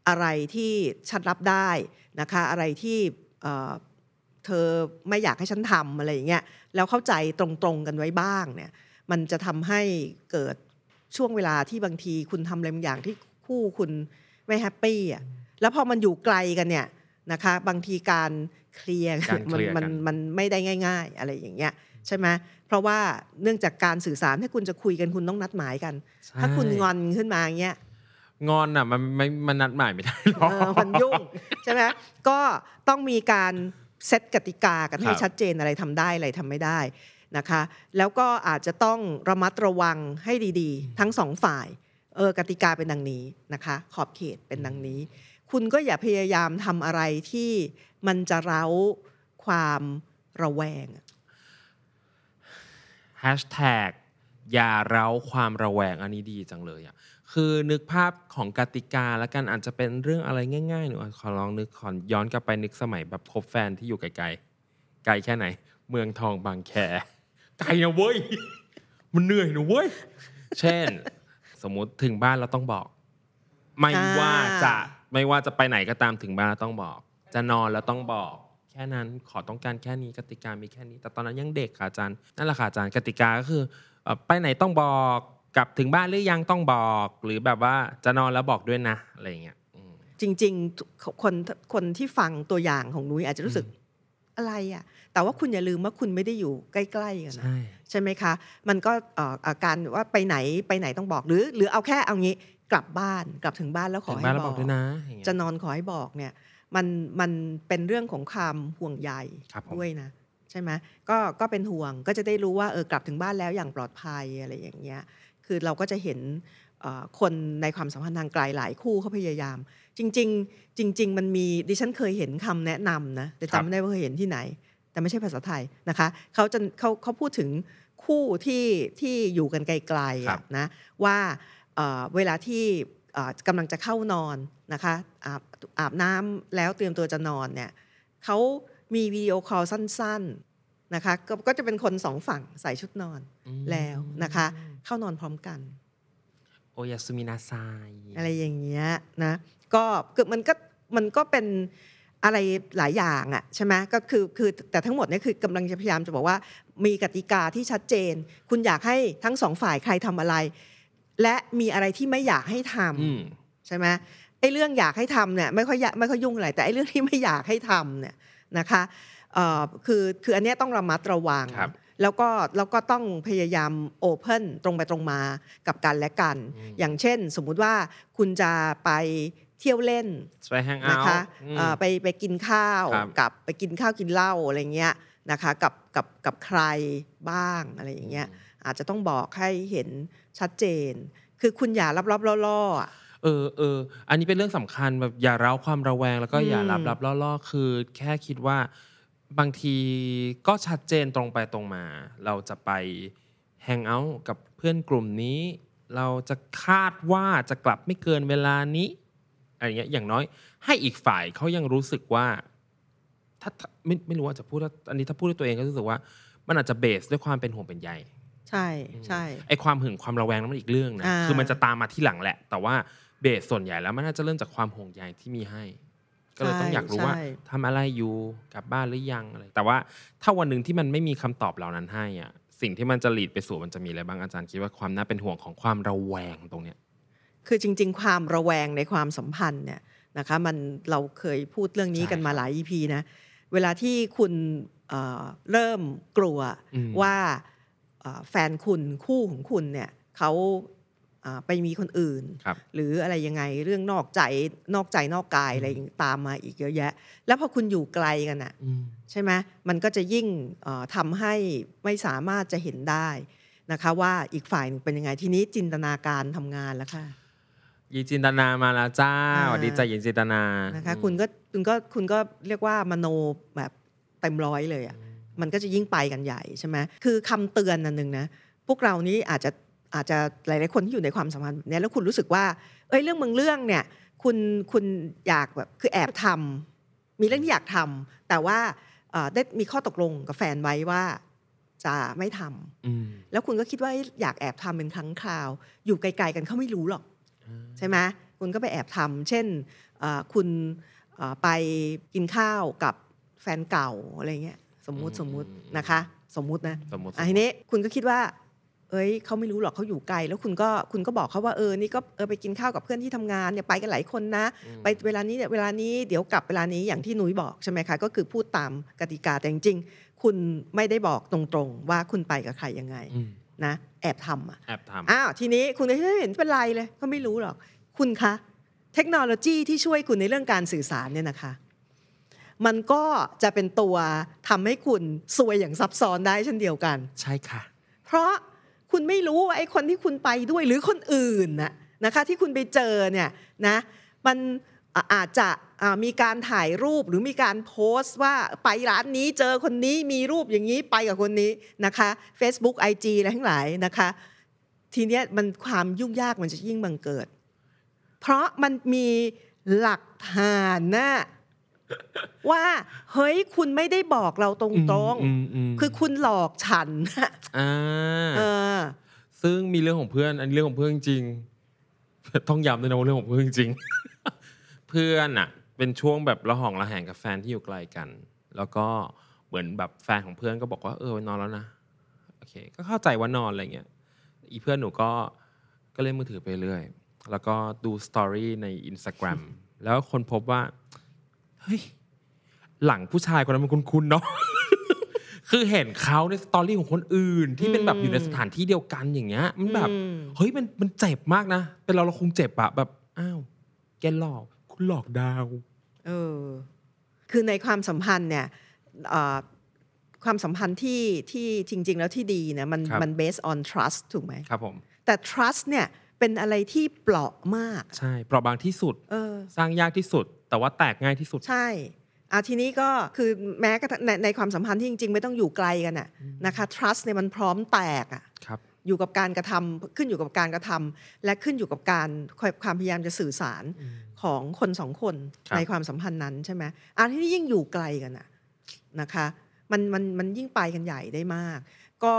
อะไรที่ฉันรับได้นะคะอะไรที่เอ่อเธอไม่อยากให้ฉันทำอะไรอย่างเงี้ยแล้วเข้าใจตรงๆกันไว้บ้างเนี่ยมันจะทำให้เกิดช่วงเวลาที่บางทีคุณทำอะไรบางอย่างที่คู่คุณ ไม่แฮปปี้อะแล้วพอมันอยู่ไกลกันเนี่ยนะคะบางทีการเคลียร์การเคลียร์มันกันมันไม่ได้ง่าย ๆ อะไรอย่างเงี้ยใช่ไหมเพราะว่าเนื่องจากการสื่อสารถ้าคุณจะคุยกันคุณต้องนัดหมายกัน ถ้าคุณงอนขึ้นมาอย่างเงี้ยงอนอะมันไม่มันนัดหมายไม่ได้หรอกเออมันยุ่งใช่ไหมก็ต้องมีการเซตกติกากันให้ครับชัดเจนอะไรทำได้อะไรทำไม่ได้นะคะ แล้วก็อาจจะต้องระมัดระวังให้ดีๆ ทั้งสองฝ่าย เออกติกาเป็นดังนี้นะคะ ขอบเขตเป็นดังนี้ คุณก็อย่าพยายามทำอะไรที่มันจะเร้าความระแวงอะแฮชแท็กอย่าเร้าความระแวงอันนี้ดีจังเลยอะคือนึกภาพของกติกาแล้วกันอาจจะเป็นเรื่องอะไรง่ายๆหนูขอลองนึกขอย้อนกลับไปนึกสมัยแบบคบแฟนที่อยู่ไกลๆไกลแค่ไหน เมืองทองบางแคไกลนะเว้ย มันเหนื่อยนะเว้ย เช่น สมมุติถึงบ้านเราต้องบอก ไม่อ่าว่าจะไม่ว่าจะไปไหนก็ตามถึงบ้านเราต้องบอก จะนอนแล้วต้องบอก แค่นั้นขอต้องการแค่นี้กติกามีแค่นี้ แต่ตอนนั้นยังเด็กค่ะอาจารย์นั่นแหละค่ะอาจารย์กติกาก็คือเอ่อไปไหนต้องบอกกลับถึงบ้านหรือยังต้องบอก หรือแบบว่าจะนอนแล้วบอกด้วยนะอะไรอย่างเงี้ยอืมจริง ๆ คนคนที่ฟังตัวอย่างของนุ้ยอาจจะรู้สึกอะไรอะ่ะ แต่ว่าคุณอย่าลืมว่าคุณไม่ได้อยู่ใกล้ๆกันนะใช่ใช่ไหมคะ มันก็เอ่ออาการว่าไปไหนไปไหนต้องบอก หรือหรือเอาแค่เอางี้กลับบ้านกลับถึงบ้านแล้วขอถึงให้บ้านแล้วบบออกกด้วยนะอย่างเงี้ยจะนอนขอให้บอกเนี่ยมันมันเป็นเรื่องของความห่วงใยครับผมด้วยนะใช่ไหมก็ก็เป็นห่วงก็จะได้รู้ว่าเออกลับถึงบ้านแล้วอย่างปลอดภัยอะไรอย่างเงี้ยคือเราก็จะเห็นเอ่อคนในความสัมพันธ์ทางไกลหลายคู่เขาพยายาม จริง ๆ จริง ๆ มันมีดิฉันเคยเห็นคำแนะนำนะแต่ครับจำไม่ได้ว่าเคยเห็นที่ไหน แต่ไม่ใช่ภาษาไทยนะคะเขาจะเขาเขาพูดถึงคู่ที่ที่อยู่กันไกลๆครัอะบนะว่าเอ่อเวลาที่เอ่อกำลังจะเข้านอนนะคะอาบอาบน้ำแล้วเตรียมตัวจะนอนเนี่ยเขามีวิดีโอคอลสั้นๆนะคะกก็จะเป็นคนสองฝั่งใส่ชุดนอนอืมแล้วนะคะ เข้านอนพร้อมกัน โอยาสุมินาไซอะไรอย่างเงี้ยนะก็คือมันก็มันก็เป็น อะไรหลายอย่างอะใช่ไหมก็คือคือแต่ทั้งหมดเนี่ยคือกำลังจะพยายามจะบอกว่า มีกติกาที่ชัดเจน คุณอยากให้ทั้งสองฝ่ายใครทำอะไร และมีอะไรที่ไม่อยากให้ทำอืมใช่ไหมไอ้เรื่องอยากให้ทำเนี่ยไม่ค่อยอยากไม่ค่อยยุ่งอะไรแต่ไอ้เรื่องที่ไม่อยากให้ทำเนี่ยนะคะเอ่อคือคืออันเนี้ยต้องระมัดระวังครับแล้วก็แล้วก็ต้องพยายามโอเพนตรงไปตรงมากับกันและกันอืมอย่างเช่น สมมุติว่าคุณจะไป เที่ยวเล่นไปแฮงเอานะคะท์อืมเอ่อไปไปกินข้าวครับกับไปกินข้าวกินเหล้าอะไรเงี้ยนะคะกับกับกับใครบ้างอะไรอย่างเงี้ยอาจจะต้องบอกให้เห็นชัดเจน คือคุณอย่ารับรับๆล่อๆอะเออเอออันนี้เป็นเรื่องสำคัญแบบอย่าเร้าความระแวงแล้วก็อืมอย่ารับรับล่อๆ คือแค่คิดว่าบางทีก็ชัดเจนตรงไปตรงมา เราจะไปแฮงเอาท์กับเพื่อนกลุ่มนี้ เราจะคาดว่าจะกลับไม่เกินเวลานี้ อะไรเงี้ยอย่างน้อย ให้อีกฝ่ายเขายังรู้สึกว่า ถ้าถ้าไม่ไม่รู้ว่าจะพูดว่าอันนี้ถ้าพูดด้วยตัวเองก็รู้สึกว่า มันอาจจะเบสด้วยความเป็นห่วงเป็นใยใช่ใช่ไอความหึงความระแวงนั้นมันอีกเรื่องนะอ่าคือมันจะตามมาที่หลังแหละ แต่ว่าเบสส่วนใหญ่แล้วมันน่าจะเริ่มจากความห่วงใยที่มีให้ ก็เลยต้องอยากรู้ว่าใช่ทำอะไรอยู่กลับบ้านหรือยังอะไรแต่ว่าถ้าวันหนึ่งที่มันไม่มีคำตอบเหล่านั้นให้อะสิ่งที่มันจะหลีดไปสู่มันจะมีอะไรบ้างอาจารย์คิดว่าความน่าเป็นห่วงของความระแวงตรงเนี้ย คือจริง ๆ ความระแวงในความสัมพันธ์เนี่ยนะคะมันเราเคยพูดเรื่องนี้ใช่กันมาครับหลาย EP นะเวลาที่คุณเอ่อเริ่มกลัวอืมว่าเอ่อแฟนคุณคู่ของคุณเนี่ยเขาเอ่อไปมีคนอื่นครับหรืออะไรยังไงเรื่องนอกใจนอกใจนอกกายอะไรตามมาอีกเยอะแยะ แล้วพอคุณอยู่ไกลกันอะอืมใช่ไหมมันก็จะยิ่งเอ่อทำให้ไม่สามารถจะเห็นได้นะคะ ว่าอีกฝ่ายหนึ่งเป็นยังไงทีนี้จินตนาการทำงานแล้วค่ะ ยีจินตนามาแล้วจ้าอ่าสวัสดีจ้ายีจินตนานะคะอืมคุณก็คุณก็คุณก็เรียกว่ามโนแบบเต็มร้อยเลยอะ่ะมันก็จะยิ่งไปกันใหญ่ใช่ไหมคือคำเตือนอันหนึ่งนะพวกเรานี้อาจจะอาจจะหลายๆคนที่อยู่ในความสัมพันธ์แบบเนี้ยแล้วคุณรู้สึกว่า เอ้ยเรื่องบางเรื่องเนี่ยคุณคุณอยากแบบคือแอบทำมีเรื่องที่อยากทำแต่ว่าเอ่อได้มีข้อตกลงกับแฟนไว้ว่าจะไม่ทำอืมแล้วคุณก็คิดว่าอยากแอบทำเป็นครั้งคราว อยู่ไกลๆกันเขาไม่รู้หรอก ใช่ไหมคุณก็ไปแอบทำเช่นเอ่อคุณเอ่อไปกินข้าวกับแฟนเก่าอะไรเงี้ยสมมุติอืมสมมุตินะคะ สมมุตินะสมมติอะทีนี้คุณก็คิดว่า เอ้ยเขาไม่รู้หรอกเขาอยู่ไกล แล้วคุณก็คุณก็บอกเขาว่าเออนี่ก็เออไปกินข้าวกับเพื่อนที่ทำงานเนี่ยไปกันหลายคนนะอืมไปเวลานี้เนี่ยเวลานี้เดี๋ยวกลับเวลานี้อย่างที่นุ้ยบอกใช่ไหมคะก็คือพูดตามกติกาแต่จริงๆคุณไม่ได้บอกตรงๆ ว่าคุณไปกับใครยังไงอืม นะแอบทำอะแอบทอ้าวทีนี้คุณก็ไม่เห็นเป็นไรเลยก็ไม่รู้หรอก คุณคะเทคโนโลยีที่ช่วยคุณในเรื่องการสื่อสารเนี่ยนะคะ มันก็จะเป็นตัวทำให้คุณซวยอย่างซับซ้อนได้เช่นเดียวกันำใช่ค่ะ เพราะคุณไม่รู้ว่าไอ้คนที่คุณไปด้วยหรือคนอื่นน่ะนะคะ ที่คุณไปเจอเนี่ยนะมัน อะอาจจะอ่ามีการถ่ายรูปหรือมีการโพสต์ว่าไปร้านนี้เจอคนนี้มีรูปอย่างนี้ไปกับคนนี้นะคะ Facebook IG อะไรทั้งหลายนะคะ ทีเนี้ยมันความยุ่งยากมันจะยิ่งบังเกิด เพราะมันมีหลักฐานนะว่าเฮ้ยคุณไม่ได้บอกเราตรงอืมอืมๆคือคุณหลอกฉันนะอ่าเออซึ่งมีเรื่องของเพื่อน อันนี้เรื่องของเพื่อนจริง ต้องย้ำด้วยนะว่าเรื่องของเพื่อนจริง เพื่อนอะเป็นช่วงแบบระหองระแหงกับแฟนที่อยู่ไกลกัน แล้วก็เหมือนแบบแฟนของเพื่อนก็บอกว่าเออนอนแล้วนะโอเคก็เข้าใจว่านอนอะไรเงี้ยอีเพื่อนหนูก็ก็เล่นมือถือไปเรื่อยแล้วก็ดูสตอรี่ในอินสตาแกรมแล้วคนพบว่าเฮ้ยหลังผู้ชายคนนั้นมันคุ้นๆเนาะคือเห็นเขาในสตอรี่ของคนอื่น ที่เป็นแบบอยู่ในสถานที่เดียวกันอย่างเงี้ย มันแบบอืมเฮ้ยมันมันเจ็บมากนะ เป็นเราเราคงเจ็บอะแบบอ้าวแกหลอกคุณ หลอกดาวเออคือในความสัมพันธ์เนี่ยเอ่อความสัมพันธ์ที่ที่จริง ๆ แล้วที่ดีเนี่ยมันครับมัน based on trust ถูกไหมครับผมแต่ trust เนี่ยเป็นอะไรที่เปราะมาก ใช่เปราะบางที่สุดเออสร้างยากที่สุด แต่ว่าแตกง่ายที่สุดใช่อะทีนี้ก็คือแม้กระทั่งในในความสัมพันธ์ที่จริง ๆ ไม่ต้องอยู่ไกลกันน่ะนะคะ trust เนี่ยมันพร้อมแตกอะครับอยู่กับการกระทำขึ้นอยู่กับการกระทำและขึ้นอยู่กับการความพยายามจะสื่อสาร ของคนสองคนครับในความสัมพันธ์นั้นใช่ไหมอันที่นี่ยิ่งอยู่ไกลกันอะนะคะ มันมันมันยิ่งไปกันใหญ่ได้มาก ก็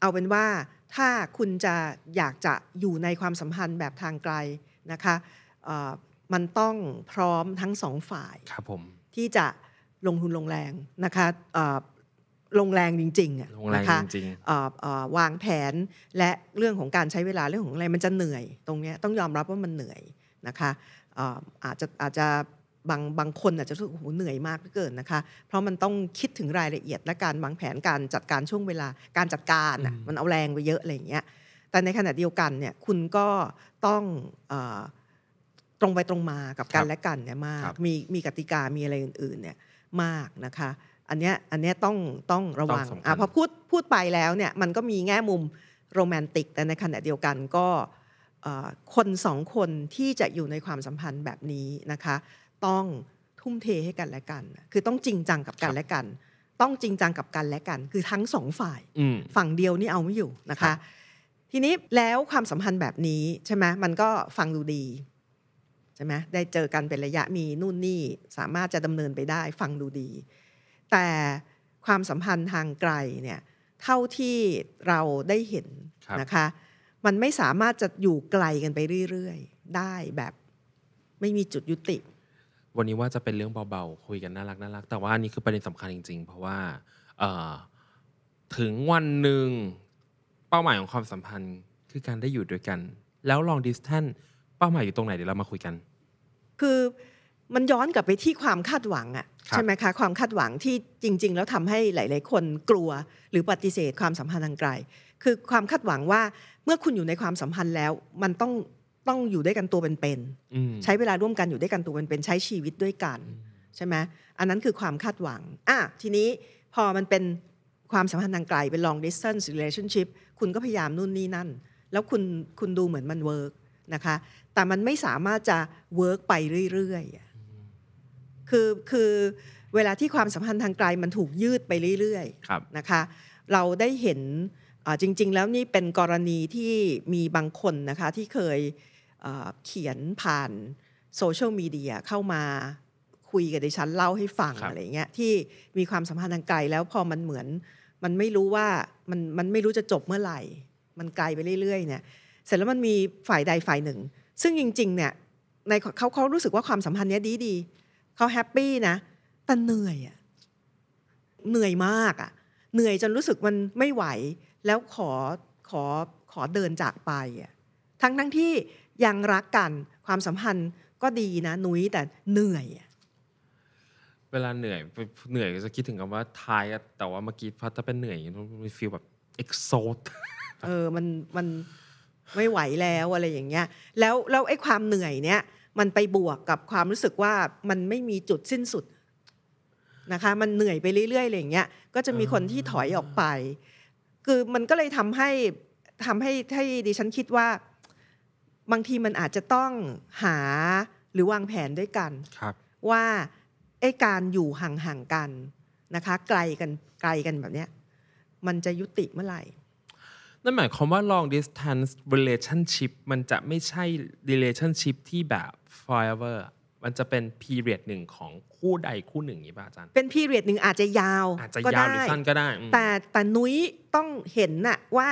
เอาเป็นว่าถ้าคุณจะอยากจะอยู่ในความสัมพันธ์แบบทางไกลนะคะเอ่อมันต้องพร้อมทั้งสองฝ่ายครับผมที่จะลงทุนลงแรงนะคะเอ่อลงแรงจริงๆอะลงแรงนะคะจริงเอ่อเอ่อวางแผนและเรื่องของการใช้เวลาเรื่องของอะไรมันจะเหนื่อยตรงเนี้ยต้องยอมรับว่ามันเหนื่อยนะคะเอ่ออาจจะอาจจะบางบางคนอาจจะรู้สึกโอ้โหเหนื่อยมากเหลือเกินนะคะ เพราะมันต้องคิดถึงรายละเอียดและการวางแผนการจัดการช่วงเวลาการจัดการอะอืมมันเอาแรงไปเยอะอะไรอย่างเงี้ยแต่ในขณะเดียวกันเนี่ยคุณก็ต้องเอ่อตรงไปตรงมากับกันและกันเนี่ยมากครับมีมีกติกามีอะไรอื่นๆเนี่ยมากนะคะ อันเนี้ยอันเนี้ยต้องต้องระวังต้องสำคัญอะพอพูดพูดไปแล้วเนี่ยมันก็มีแง่มุมโรแมนติกแต่ในขณะเดียวกันก็เอ่อ คนสองคนที่จะอยู่ในความสัมพันธ์แบบนี้นะคะ ต้องทุ่มเทให้กันและกัน คือต้องจริงจังกับกันและกัน ต้องจริงจังกับกันและกัน คือทั้งสองฝ่ายอืมฝั่งเดียวนี่เอาไม่อยู่นะครัคะบทีนี้แล้วความสัมพันธ์แบบนี้ใช่ไหมมันก็ฟังดูดีใช่ไหมได้เจอกันเป็นระยะมีนู่นนี่สามารถจะดำเนินไปได้ฟังดูดี แต่ความสัมพันธ์ทางไกลเนี่ยเท่าที่เราได้เห็นครับนะคะ มันไม่สามารถจะอยู่ไกลกันไปเรื่อยๆ ได้แบบไม่มีจุดยุติ วันนี้ว่าจะเป็นเรื่องเบาๆ คุยกันน่ารักน่ารัก แต่ว่าอันนี้คือประเด็นสำคัญจริง ๆ เพราะว่าเอ่อถึงวันหนึ่งเป้าหมายของความสัมพันธ์คือการได้อยู่ด้วยกัน แล้ว long distance เป้าหมายอยู่ตรงไหนเดี๋ยวเรามาคุยกัน คือมันย้อนกลับไปที่ความคาดหวังอะครับใช่ไหมคะความคาดหวังที่จริง ๆ แล้วทำให้หลาย ๆ คนกลัวหรือปฏิเสธความสัมพันธ์ทางไกล คือความคาดหวังว่าเมื่อคุณอยู่ในความสัมพันธ์แล้ว มันต้องต้องอยู่ด้วยกันตัวเป็นอืมๆใช้เวลาร่วมกันอยู่ด้วยกันตัวเป็นๆใช้ชีวิตด้วยกันใช่ไหมอันนั้นคือความคาดหวังอะทีนี้พอมันเป็นความสัมพันธ์ทางไกลเป็น long distance relationship คุณก็พยายามนู่นนี่นั่น แล้วคุณคุณดูเหมือนมัน work นะคะแต่มันไม่สามารถจะ work ไปเรื่อยๆอะคือคือเวลาที่ความสัมพันธ์ทางไกลมันถูกยืดไปเรื่อยๆครับนะคะ เราได้เห็นอ่า จริง ๆ แล้วนี่เป็นกรณีที่มีบางคนนะคะที่เคยเอ่อเขียนผ่านโซเชียลมีเดียเข้ามาคุยกับดิฉันเล่าให้ฟังครับอะไรเงี้ยที่มีความสัมพันธ์ทางไกลแล้วพอมันเหมือน มันไม่รู้ว่ามันมันไม่รู้จะจบเมื่อไหร่ มันไกลไปเรื่อย ๆ เนี่ย เสร็จแล้วมันมีฝ่ายใดฝ่ายหนึ่ง ซึ่งจริง ๆ เนี่ยในเขาเขารู้สึกว่าความสัมพันธ์เนี้ยดีดีๆเขา happy นะแต่เหนื่อยอะเหนื่อยมากอะเหนื่อยจนรู้สึกมันไม่ไหว แล้วขอขอขอเดินจากไปอะทั้งทั้งที่ยังรักกันความสัมพันธ์ก็ดีนะนุ้ยแต่เหนื่อยอะเวลาเหนื่อยเหนื่อยก็จะคิดถึงคำว่าทายอะแต่ว่าเมื่อกี้พัดถ้าเป็นเหนื่อยอย่างนี้มันมีฟีลแบบ exhaust เออมันมันไม่ไหวแล้วอะไรอย่างเงี้ย แล้วแล้วไอ้ความเหนื่อยเนี้ยมันไปบวกกับความรู้สึกว่ามันไม่มีจุดสิ้นสุดนะคะ มันเหนื่อยไปเรื่อยๆอะไรอย่างเงี้ยก็จะมีคนที่ถอยออกไป คือมันก็เลยทำให้ทำให้ให้ดิฉันคิดว่า บางทีมันอาจจะต้องหาหรือวางแผนด้วยกันครับว่าไอ้การอยู่ห่างๆกันนะคะ ไกลกันไกลกันแบบเนี้ยมันจะยุติเมื่อไหร่นั่นหมายความว่า long distance relationship มันจะไม่ใช่ relationship ที่แบบ forever มันจะเป็น period หนึ่งของ คู่ใดคู่หนึ่งอย่างนี้ป่ะอาจารย์ เป็นพีเรียดหนึ่งอาจจะยาวอาจจะก็ยาวหได้รือสั้นก็ได้อืมแต่แต่นุ้ยต้องเห็นน่ะว่า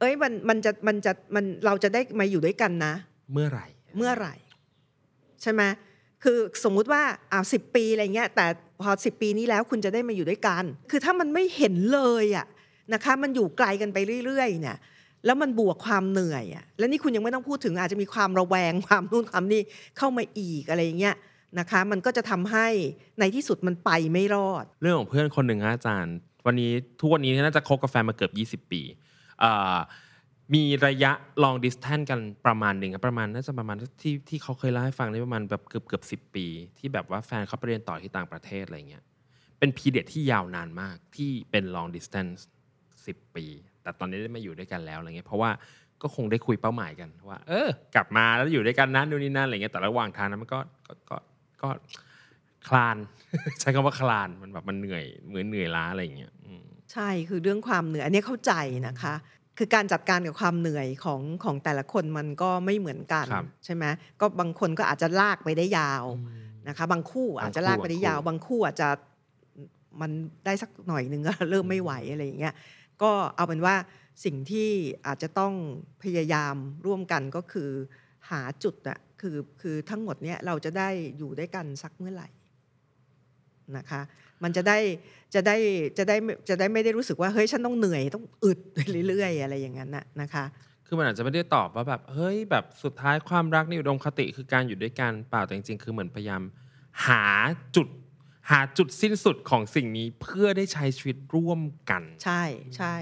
เอ้ยมันมันจะมันจะมันเราจะได้มาอยู่ด้วยกันนะ เมื่อไหร่ เมื่อไหร่ ใช่ไหมคือสมมุติว่าอ่าสิปีอะไรเงี้ย แต่พอสิปีนี้แล้วคุณจะได้มาอยู่ด้วยกัน คือถ้ามันไม่เห็นเลยอะนะคะ มันอยู่ไกลกันไปเรื่อยๆ เนี่ยแล้วมันบวกความเหนื่อยอะแล้วนี่คุณยังไม่ต้องพูดถึงอาจจะมีความระแวงความนู่นความนี่เข้ามาอีกอะไรอย่างเงี้ย นะคะมันก็จะทำให้ในที่สุดมันไปไม่รอด เรื่องของเพื่อนคนหนึ่งอาจารย์ วันนี้ทุกวันนี้น่าจะคบกับแฟนมาเกือบ 20 ปีมีระยะ long distance กันประมาณหนึ่งครับประมาณน่าจะประมาณที่ที่เขาเคยเล่าให้ฟังได้ประมาณแบบเกือบเกือบสิปี ที่แบบว่าแฟนเขาไปเรียนต่อที่ต่างประเทศอะไรเงี้ยเป็นพีเดียที่ยาวนานมากที่เป็น long distance 10 ปี แต่ตอนนี้ได้มาอยู่ด้วยกันแล้วอะไรเงี้ยเพราะว่าก็คงได้คุยเป้าหมายกันว่า เออ กลับมาแล้วอยู่ด้วยกันนะนู่นนี่นั่นอะไรเงี้ยแต่ระหว่างทางนั้นมันก็ก็ ก็ก็คลาน ใช้คำว่าคลานมันแบบมันเหนื่อยเหมือนเหนื่อยล้าอะไรอย่างเงี้ยอืมใช่คือเรื่องความเหนื่อยอันนี้เข้าใจนะคะ คือการจัดการกับความเหนื่อยของของแต่ละคนมันก็ไม่เหมือนกันครับใช่ไหมก็บางคนก็อาจจะลากไปได้ยาวนะคะ บางคู่อาจจะลากไปได้ยาว บาบางงคู่คู่อาจจะมันได้สักหน่อยหนึ่งก็เริ่มไม่ไหวอะไรอย่างเงี้ยก็เอาเป็นว่าสิ่งที่อาจจะต้องพยายามร่วมกันก็คือหาจุดอะ คือคือทั้งหมดเนี้ยเราจะได้อยู่ด้วยกันสักเมื่อไหร่นะคะมันจะได้จะได้จะได้จะได้ไม่ได้รู้สึกว่าเฮ้ยฉันต้องเหนื่อยต้องอึดไปเรื่อยๆ อะไรอย่างนั้นน่ะนะคะคือมันอาจจะไม่ได้ตอบว่าแบบเฮ้ยแบบสุดท้ายความรักในอุดมคติคือการอยู่ด้วยกันเปล่าแต่จริงๆ คือเหมือนพยายามหาจุดหาจุดสิ้นสุดของสิ่งนี้เพื่อได้ใช้ชีวิตร่วมกัน ใช่ใช่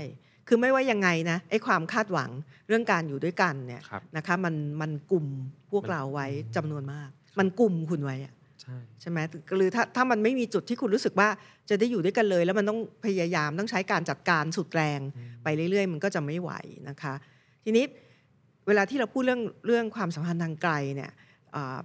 คือไม่ว่ายังไงนะไอ้ความคาดหวังเรื่องการอยู่ด้วยกันเนี่ยครับนะคะมันมันกลุ่มพวกเราไว้จำนวนมาก มันกลุ่มคุณไว้อะใช่ใช่ไหมหรือถ้าถ้ามันไม่มีจุดที่คุณรู้สึกว่าจะได้อยู่ด้วยกันเลย แล้วมันต้องพยายามต้องใช้การจัดการสุดแรง ไปเรื่อย ๆ มันก็จะไม่ไหวนะคะ ทีนี้เวลาที่เราพูดเรื่องเรื่องความสัมพันธ์ทางไกลเนี่ยอ่า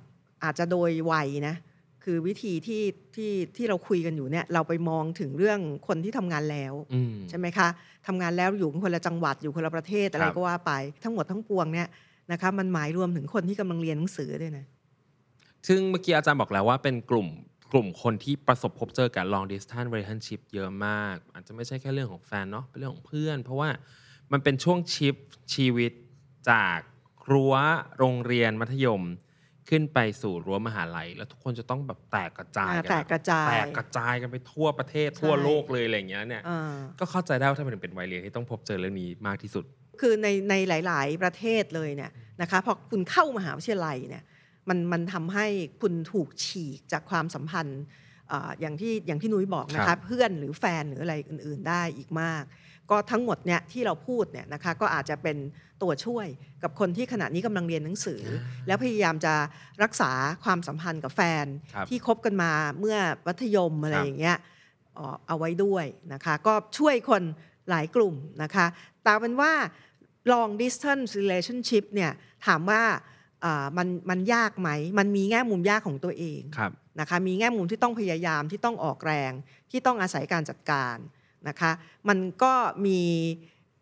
อาจจะโดยวัยนะ คือวิธีที่ที่ที่เราคุยกันอยู่เนี่ยเราไปมองถึงเรื่องคนที่ทำงานแล้วอืมใช่ไหมคะทำงานแล้วอยู่คนละจังหวัดอยู่คนละประเทศอะไรครับก็ว่าไปทั้งหมดทั้งปวงเนี่ยนะคะมันหมายรวมถึงคนที่กำลังเรียนหนังสือด้วยนะซึ่งเมื่อกี้อาจารย์บอกแล้วว่าเป็นกลุ่มกลุ่มคนที่ประสบพบเจอกับ long distance relationship เยอะมาก อาจจะไม่ใช่แค่เรื่องของแฟนเนาะเป็นเรื่องของเพื่อน เพราะว่ามันเป็นช่วงชิปชีวิตจากรั้วโรงเรียนมัธยม ขึ้นไปสู่รั้วมหาลัย แล้วทุกคนจะต้องแบบแตกกระจายอ่ากัแตกกระจายแตกกระจายกันไปทั่วประเทศทั่วโลกเลยอะไรอย่างเงี้ยเนี่ยอ่าก็เข้าใจได้ว่าถ้ามันเป็นวัยเรียนที่ต้องพบเจอเรื่องนี้มากที่สุด คือในในหลาย ๆ ประเทศเลยเนี่ยนะคะพอคุณเข้ามหาวิทยาลัยเนี่ยมันมันทำให้คุณถูกฉีกจากความสัมพันธ์อ่าอย่างที่อย่างที่นุ้ยบอกนะครัคะบเพื่อนหรือแฟนหรืออะไรอื่น ๆ ได้อีกมาก ก็ทั้งหมดเนี่ยที่เราพูดเนี่ยนะคะก็อาจจะเป็นตัวช่วยกับคนที่ขณะนี้กำลังเรียนหนังสือ แล้วพยายามจะรักษาความสัมพันธ์กับแฟนครับที่คบกันมาเมื่อมัธยมอะไรครับอย่างเงี้ยเอ่อเอาไว้ด้วยนะคะก็ช่วยคนหลายกลุ่มนะคะแต่เป็นว่า long distance relationship เนี่ยถามว่าอ่ามันมันยากไหม มันมีแง่มุมยากของตัวเองครับนะคะมีแง่มุมที่ต้องพยายามที่ต้องออกแรง ที่ต้องอาศัยการจัดการ นะคะมันก็มี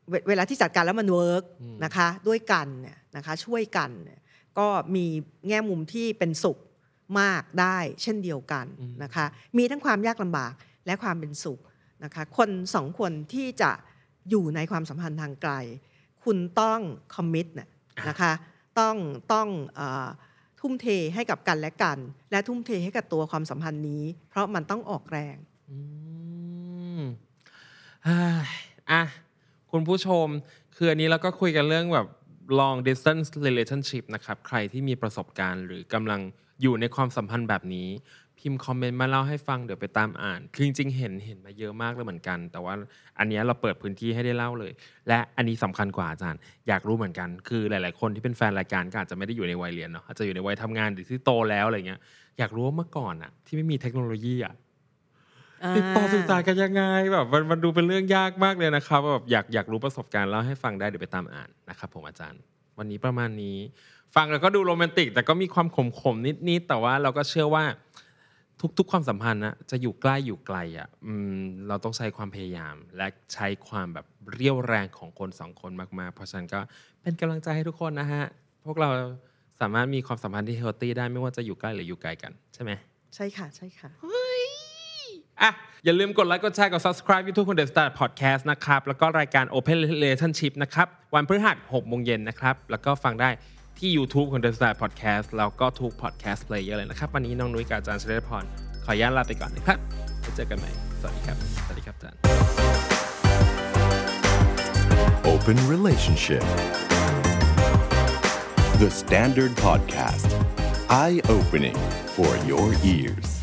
เวเวลาที่จัดการแล้วมัน work อืมนะคะด้วยกันเนี่ยนะคะช่วยกันเนี่ยก็มีแง่มุมที่เป็นสุขมากได้เช่นเดียวกันนะคะมีทั้งความยากลำบากและความเป็นสุขนะคะคนสองคนที่จะอยู่ในความสัมพันธ์ทางไกล คุณต้อง commit นะคะต้องต้องเออทุ่มเทให้กับกันและกัน และทุ่มเทให้กับตัวความสัมพันธ์นี้ เพราะมันต้องออกแรง อะคุณผู้ชม คืออันนี้เราก็คุยกันเรื่องแบบ long distance relationship นะครับ ใครที่มีประสบการณ์หรือกำลังอยู่ในความสัมพันธ์แบบนี้ พิมพ์คอมเมนต์มาเล่าให้ฟังเดี๋ยวไปตามอ่าน คือจริงๆ เห็นเห็นมาเยอะมากเลยเหมือนกัน แต่ว่าอันนี้เราเปิดพื้นที่ให้ได้เล่าเลย และอันนี้สำคัญกว่าอาจารย์ อยากรู้เหมือนกัน คือหลาย ๆ คนที่เป็นแฟนรายการก็อาจจะไม่ได้อยู่ในวัยเรียนเนาะอาจจะอยู่ในวัยทำงานหรือที่โตแล้วอะไรเงี้ยอยากรู้ว่าเมื่อก่อนอะที่ไม่มีเทคโนโลยีอะ ติดต่อสื่อสารกันยังไงแบบมันมันดูเป็นเรื่องยากมากเลยนะครับแบบอยากอยากรู้ประสบการณ์เล่าให้ฟังได้เดี๋ยวไปตามอ่านนะครับผมอาจารย์ วันนี้ประมาณนี้ ฟังแล้วก็ดูโรแมนติก แต่ก็มีความขมขมนิดนิดๆแต่ว่าเราก็เชื่อว่าทุกๆ ความสัมพันธ์นะจะอยู่ใกล้อยู่ไกลอะอืมเราต้องใช้ความพยายาม และใช้ความแบบเรี่ยวแรงของคนสองคนมากๆ เพราะฉะนั้นก็เป็นกำลังใจให้ทุกคนนะฮะ พวกเราสามารถมีความสัมพันธ์ที่ healthy ได้ไม่ว่าจะอยู่ใกล้หรืออยู่ไกลกัน ใช่ไหมใช่ค่ะใช่ค่ะ อะอย่าลืมกดไลค์กดแชร์กด subscribe YouTube คนเดอะสตาร์พอดแคสต์นะครับ แล้วก็รายการ Open Relationship นะครับ วันพฤหัส6โมงเย็นนะครับ แล้วก็ฟังได้ที่ YouTube คนเดอะสตาร์พอดแคสต์แล้วก็ทุก podcast player เลยนะครับ วันนี้น้องนุ้ยกับอาจารย์เฉลิมพรขออนุญาตลาไปก่อนนะครับไว้วเจอกันใหม่ สวัสดีครับ สวัสดีครับอาจารย์ Open Relationship The Standard Podcast Eye Opening for Your Ears